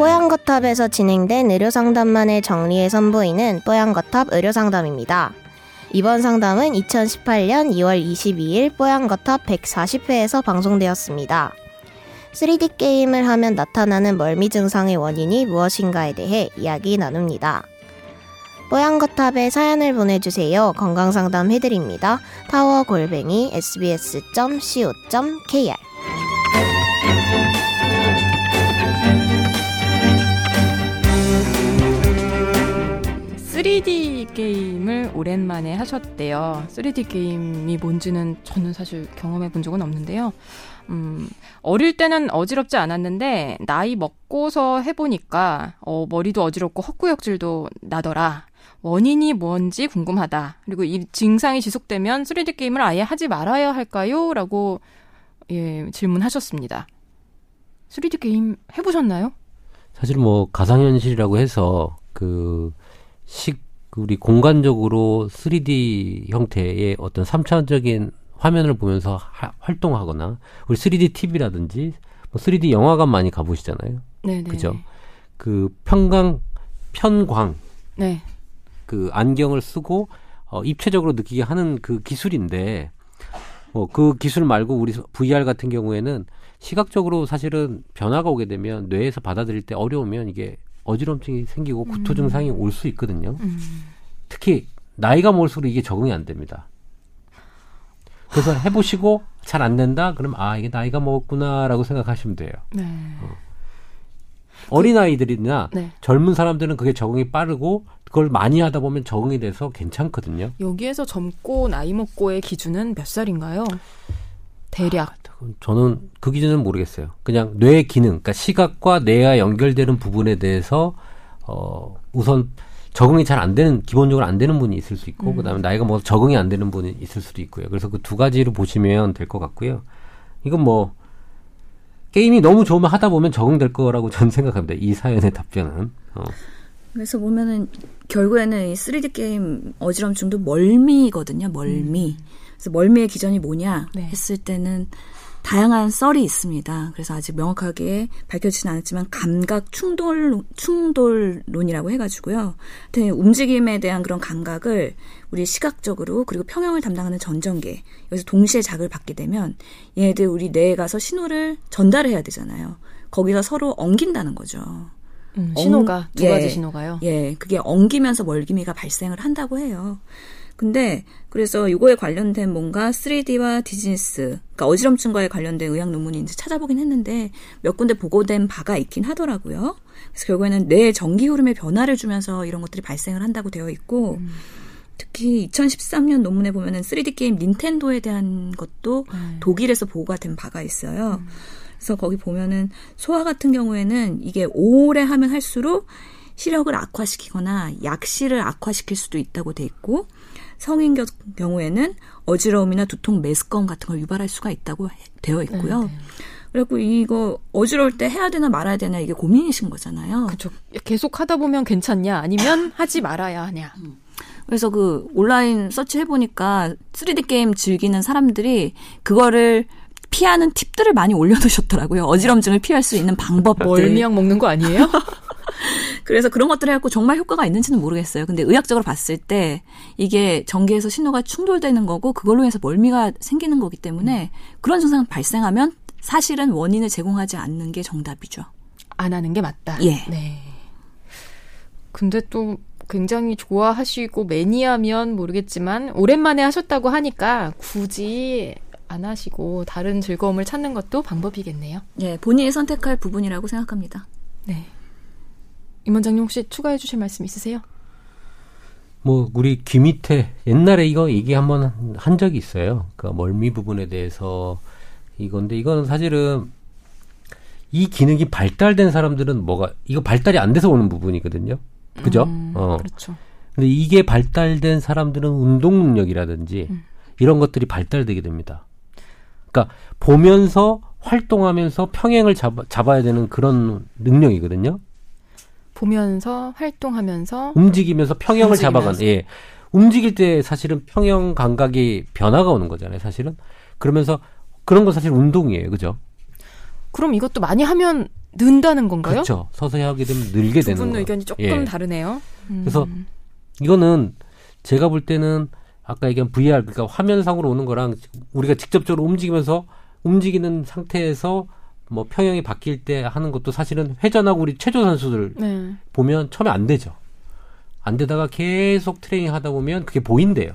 뽀얀거탑에서 진행된 의료상담만을 정리해 선보이는 뽀얀거탑 의료상담입니다. 이번 상담은 2018년 2월 22일 뽀얀거탑 140회에서 방송되었습니다. 3D 게임을 하면 나타나는 멀미 증상의 원인이 무엇인가에 대해 이야기 나눕니다. 뽀얀거탑에 사연을 보내주세요. 건강상담 해드립니다. 타워 골뱅이 sbs.co.kr 3D 게임을 오랜만에 하셨대요. 3D 게임이 뭔지는 저는 사실 경험해 본 적은 없는데요. 음, 어릴 때는 어지럽지 않았는데, 나이 먹고서 해보니까, 어, 머리도 어지럽고 헛구역질도 나더라. 원인이 뭔지 궁금하다. 그리고 이 증상이 지속되면 3D 게임을 아예 하지 말아야 할까요? 라고, 예, 질문하셨습니다. 3D 게임 해보셨나요? 사실 뭐 가상현실이라고 해서 그 식 우리 공간적으로 3D 형태의 어떤 3차원적인 화면을 보면서 하, 활동하거나 우리 3D TV라든지 뭐 3D 영화관 많이 가보시잖아요. 네네. 그죠? 그 편광 편광 네. 그 안경을 쓰고 어, 입체적으로 느끼게 하는 그 기술인데 뭐 그 기술 말고 우리 VR 같은 경우에는 시각적으로 사실은 변화가 오게 되면 뇌에서 받아들일 때 어려우면 이게 어지럼증이 생기고 구토 증상이 올 수 있거든요. 음. 특히 나이가 먹을수록 이게 적응이 안 됩니다. 그래서 해보시고 잘 안 된다? 그럼 아 이게 나이가 먹었구나라고 생각하시면 돼요. 네. 어 린 아이들이나 네. 젊은 사람들은 그게 적응이 빠르고 그걸 많이 하다 보면 적응이 돼서 괜찮거든요. 여기에서 젊고 나이 먹고의 기준은 몇 살인가요? 대략. 저는 그 기준은 모르겠어요. 그냥 뇌 기능, 그러니까 시각과 뇌와 연결되는 부분에 대해서 어 우선 적응이 잘 안 되는 기본적으로 안 되는 분이 있을 수 있고 음. 그다음에 나이가 먹어서 적응이 안 되는 분이 있을 수도 있고요. 그래서 그 두 가지로 보시면 될 것 같고요. 이건 뭐 게임이 너무 좋으면 하다 보면 적응될 거라고 저는 생각합니다. 이 사연의 답변은. 어. 그래서 보면은 결국에는 이 3D 게임 어지럼증도 멀미거든요. 멀미. 그래서 멀미의 기전이 뭐냐 네. 했을 때는 다양한 썰이 있습니다. 그래서 아직 명확하게 밝혀지진 않았지만 감각 충돌 충돌론이라고 해가지고요. 움직임에 대한 그런 감각을 우리 시각적으로 그리고 평형을 담당하는 전전계 여기서 동시에 자극을 받게 되면 얘네들 우리 뇌에 가서 신호를 전달해야 되잖아요. 거기서 서로 엉긴다는 거죠. 음, 신호가 엉- 두 예. 가지 신호가요. 예, 그게 엉기면서 멀기미가 발생을 한다고 해요. 근데 그래서 이거에 관련된 뭔가 3D와 디즈니스, 그러니까 어지럼증과에 관련된 의학 이제 찾아보긴 했는데 몇 군데 보고된 바가 있긴 하더라고요. 그래서 결국에는 뇌 전기 흐름에 변화를 주면서 이런 것들이 발생을 한다고 되어 있고 특히 2013년 논문에 보면은 3D 게임 닌텐도에 대한 것도 독일에서 보고가 된 바가 있어요. 그래서 거기 보면은 소아 같은 경우에는 이게 오래 하면 할수록 시력을 악화시키거나 약시를 악화시킬 수도 있다고 돼 있고 성인 겨- 경우에는 어지러움이나 두통, 메스꺼움 같은 걸 유발할 수가 있다고 해- 되어 있고요. 그리고 이거 어지러울 때 해야 되나 말아야 되나 이게 고민이신 거잖아요. 그렇죠. 계속 하다 보면 괜찮냐 아니면 하지 말아야 하냐. 그래서 그 온라인 서치 해보니까 3D 게임 즐기는 사람들이 그거를 피하는 팁들을 많이 올려놓으셨더라고요. 어지럼증을 피할 수 있는 방법들. 멀미약 먹는 거 아니에요? 그래서 그런 것들을 해갖고 정말 효과가 있는지는 모르겠어요. 근데 의학적으로 봤을 때 이게 전기에서 신호가 충돌되는 거고 그걸로 해서 멀미가 생기는 거기 때문에 그런 증상 발생하면 사실은 원인을 제공하지 않는 게 정답이죠. 안 하는 게 맞다. 예. 네. 근데 또 굉장히 좋아하시고 매니아면 모르겠지만 오랜만에 하셨다고 하니까 굳이 안 하시고 다른 즐거움을 찾는 것도 방법이겠네요. 예, 본인이 선택할 부분이라고 생각합니다. 네. 임 원장님 혹시 추가해 주실 말씀 있으세요? 뭐 우리 귀 밑에 옛날에 이거 얘기 한번 한 적이 있어요. 그 멀미 부분에 대해서 이건데 이거는 사실은 이 기능이 발달된 사람들은 뭐가 이거 발달이 안 돼서 오는 부분이거든요. 그죠? 음, 어. 그렇죠. 근데 이게 발달된 사람들은 운동 능력이라든지 음. 이런 것들이 발달되게 됩니다. 그러니까 보면서 활동하면서 평행을 잡아, 잡아야 되는 그런 능력이거든요. 보면서 활동하면서 움직이면서 평형을 움직이면서. 잡아가는 예. 움직일 때 사실은 평형 감각이 변화가 오는 거잖아요, 사실은. 그러면서 그런 건 사실 운동이에요. 그죠? 그럼 이것도 많이 하면 는다는 건가요? 그렇죠. 서서히 하게 되면 늘게 되는 두분 거예요. 의견이 조금 예. 다르네요. 음. 그래서 이거는 제가 볼 때는 아까 얘기한 VR 그러니까 화면상으로 오는 거랑 우리가 직접적으로 움직이면서 움직이는 상태에서 뭐 평형이 바뀔 때 하는 것도 사실은 회전하고 우리 체조 선수들 네. 보면 처음에 안 되죠. 안 되다가 계속 트레이닝 하다 보면 그게 보인대요.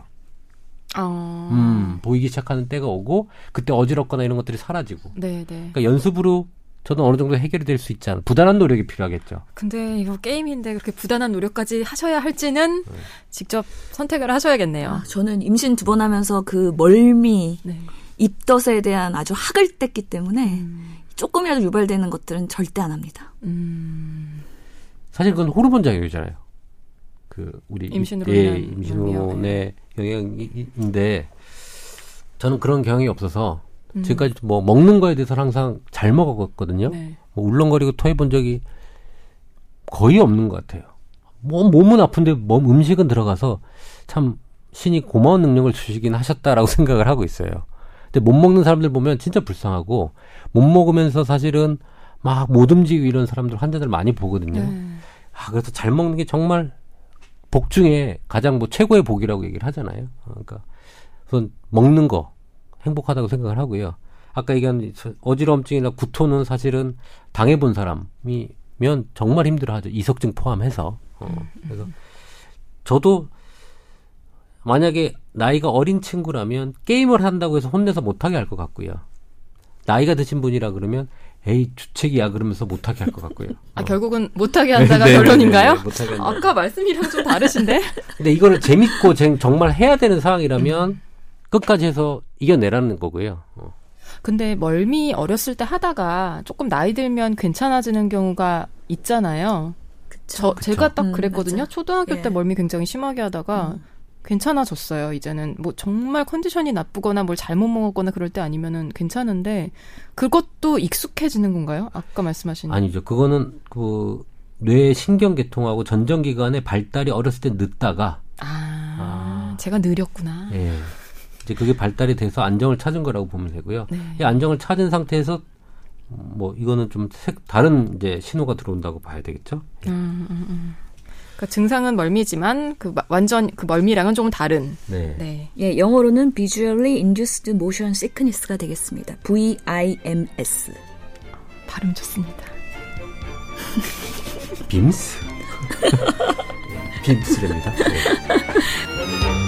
어. 음, 보이기 시작하는 때가 오고 그때 어지럽거나 이런 것들이 사라지고. 네, 네. 그러니까 연습으로 저도 어느 정도 해결이 될 수 있지 않아. 부단한 노력이 필요하겠죠. 근데 이거 게임인데 그렇게 부단한 노력까지 하셔야 할지는 네. 직접 선택을 하셔야겠네요. 아, 저는 임신 두 번 하면서 그 멀미, 네. 입덧에 대한 아주 학을 뗐기 때문에 음. 조금이라도 유발되는 것들은 절대 안 합니다. 음. 사실 그건 호르몬 작용이잖아요. 그 우리 임신으로 예, 인한 임신호의 영향인데 저는 그런 경향이 없어서 음. 지금까지 뭐 먹는 거에 대해서 항상 잘 먹었거든요. 네. 뭐 울렁거리고 토해 본 적이 거의 없는 것 같아요. 뭐 몸은 아픈데 몸 음식은 들어가서 참 신이 고마운 능력을 주시긴 하셨다라고 생각을 하고 있어요. 근데 못 먹는 사람들 보면 진짜 불쌍하고 못 먹으면서 사실은 막 못 움직이고 이런 사람들 환자들 많이 보거든요. 네. 아, 그래서 잘 먹는 게 정말 복 중에 가장 뭐 최고의 복이라고 얘기를 하잖아요. 어, 그러니까 우선 먹는 거 행복하다고 생각을 하고요. 아까 얘기한 저- 어지러움증이나 구토는 사실은 당해본 사람이면 정말 힘들어하죠. 이석증 포함해서. 어, 그래서 저도 만약에 나이가 어린 친구라면 게임을 한다고 해서 혼내서 못하게 할 것 같고요. 나이가 드신 분이라 그러면 에이 주책이야 그러면서 못하게 할 것 같고요. 아, 어. 결국은 못하게 한다가 네, 네, 결론인가요? 네, 네, 못하게 한다. 아까 말씀이랑 좀 다르신데? 근데 이거를 재밌고 쟁- 정말 해야 되는 상황이라면 끝까지 해서 이겨내라는 거고요. 어. 근데 멀미 어렸을 때 하다가 조금 나이 들면 괜찮아지는 경우가 있잖아요. 저 그쵸. 제가 딱 음, 그랬거든요. 맞아. 초등학교 예. 때 멀미 굉장히 심하게 하다가 음. 괜찮아졌어요. 이제는 뭐 정말 컨디션이 나쁘거나 뭘 잘못 먹었거나 그럴 때 아니면은 괜찮은데 그것도 익숙해지는 건가요? 아까 말씀하신 아니죠. 그거는 그 뇌 신경계통하고 전정기관의 발달이 어렸을 때 늦다가 아, 아. 제가 느렸구나. 예. 이제 그게 발달이 돼서 안정을 찾은 거라고 보면 되고요. 네. 이 안정을 찾은 상태에서 뭐 이거는 좀 색- 다른 이제 신호가 들어온다고 봐야 되겠죠. 음, 음, 음. 그러니까 증상은 멀미지만 그 마- 완전 그 멀미랑은 조금 다른. 네. 네. 예, 영어로는 Visually Induced Motion Sickness가 되겠습니다. VIMS. 발음 좋습니다. 빔스. 빔스랍니다. 네.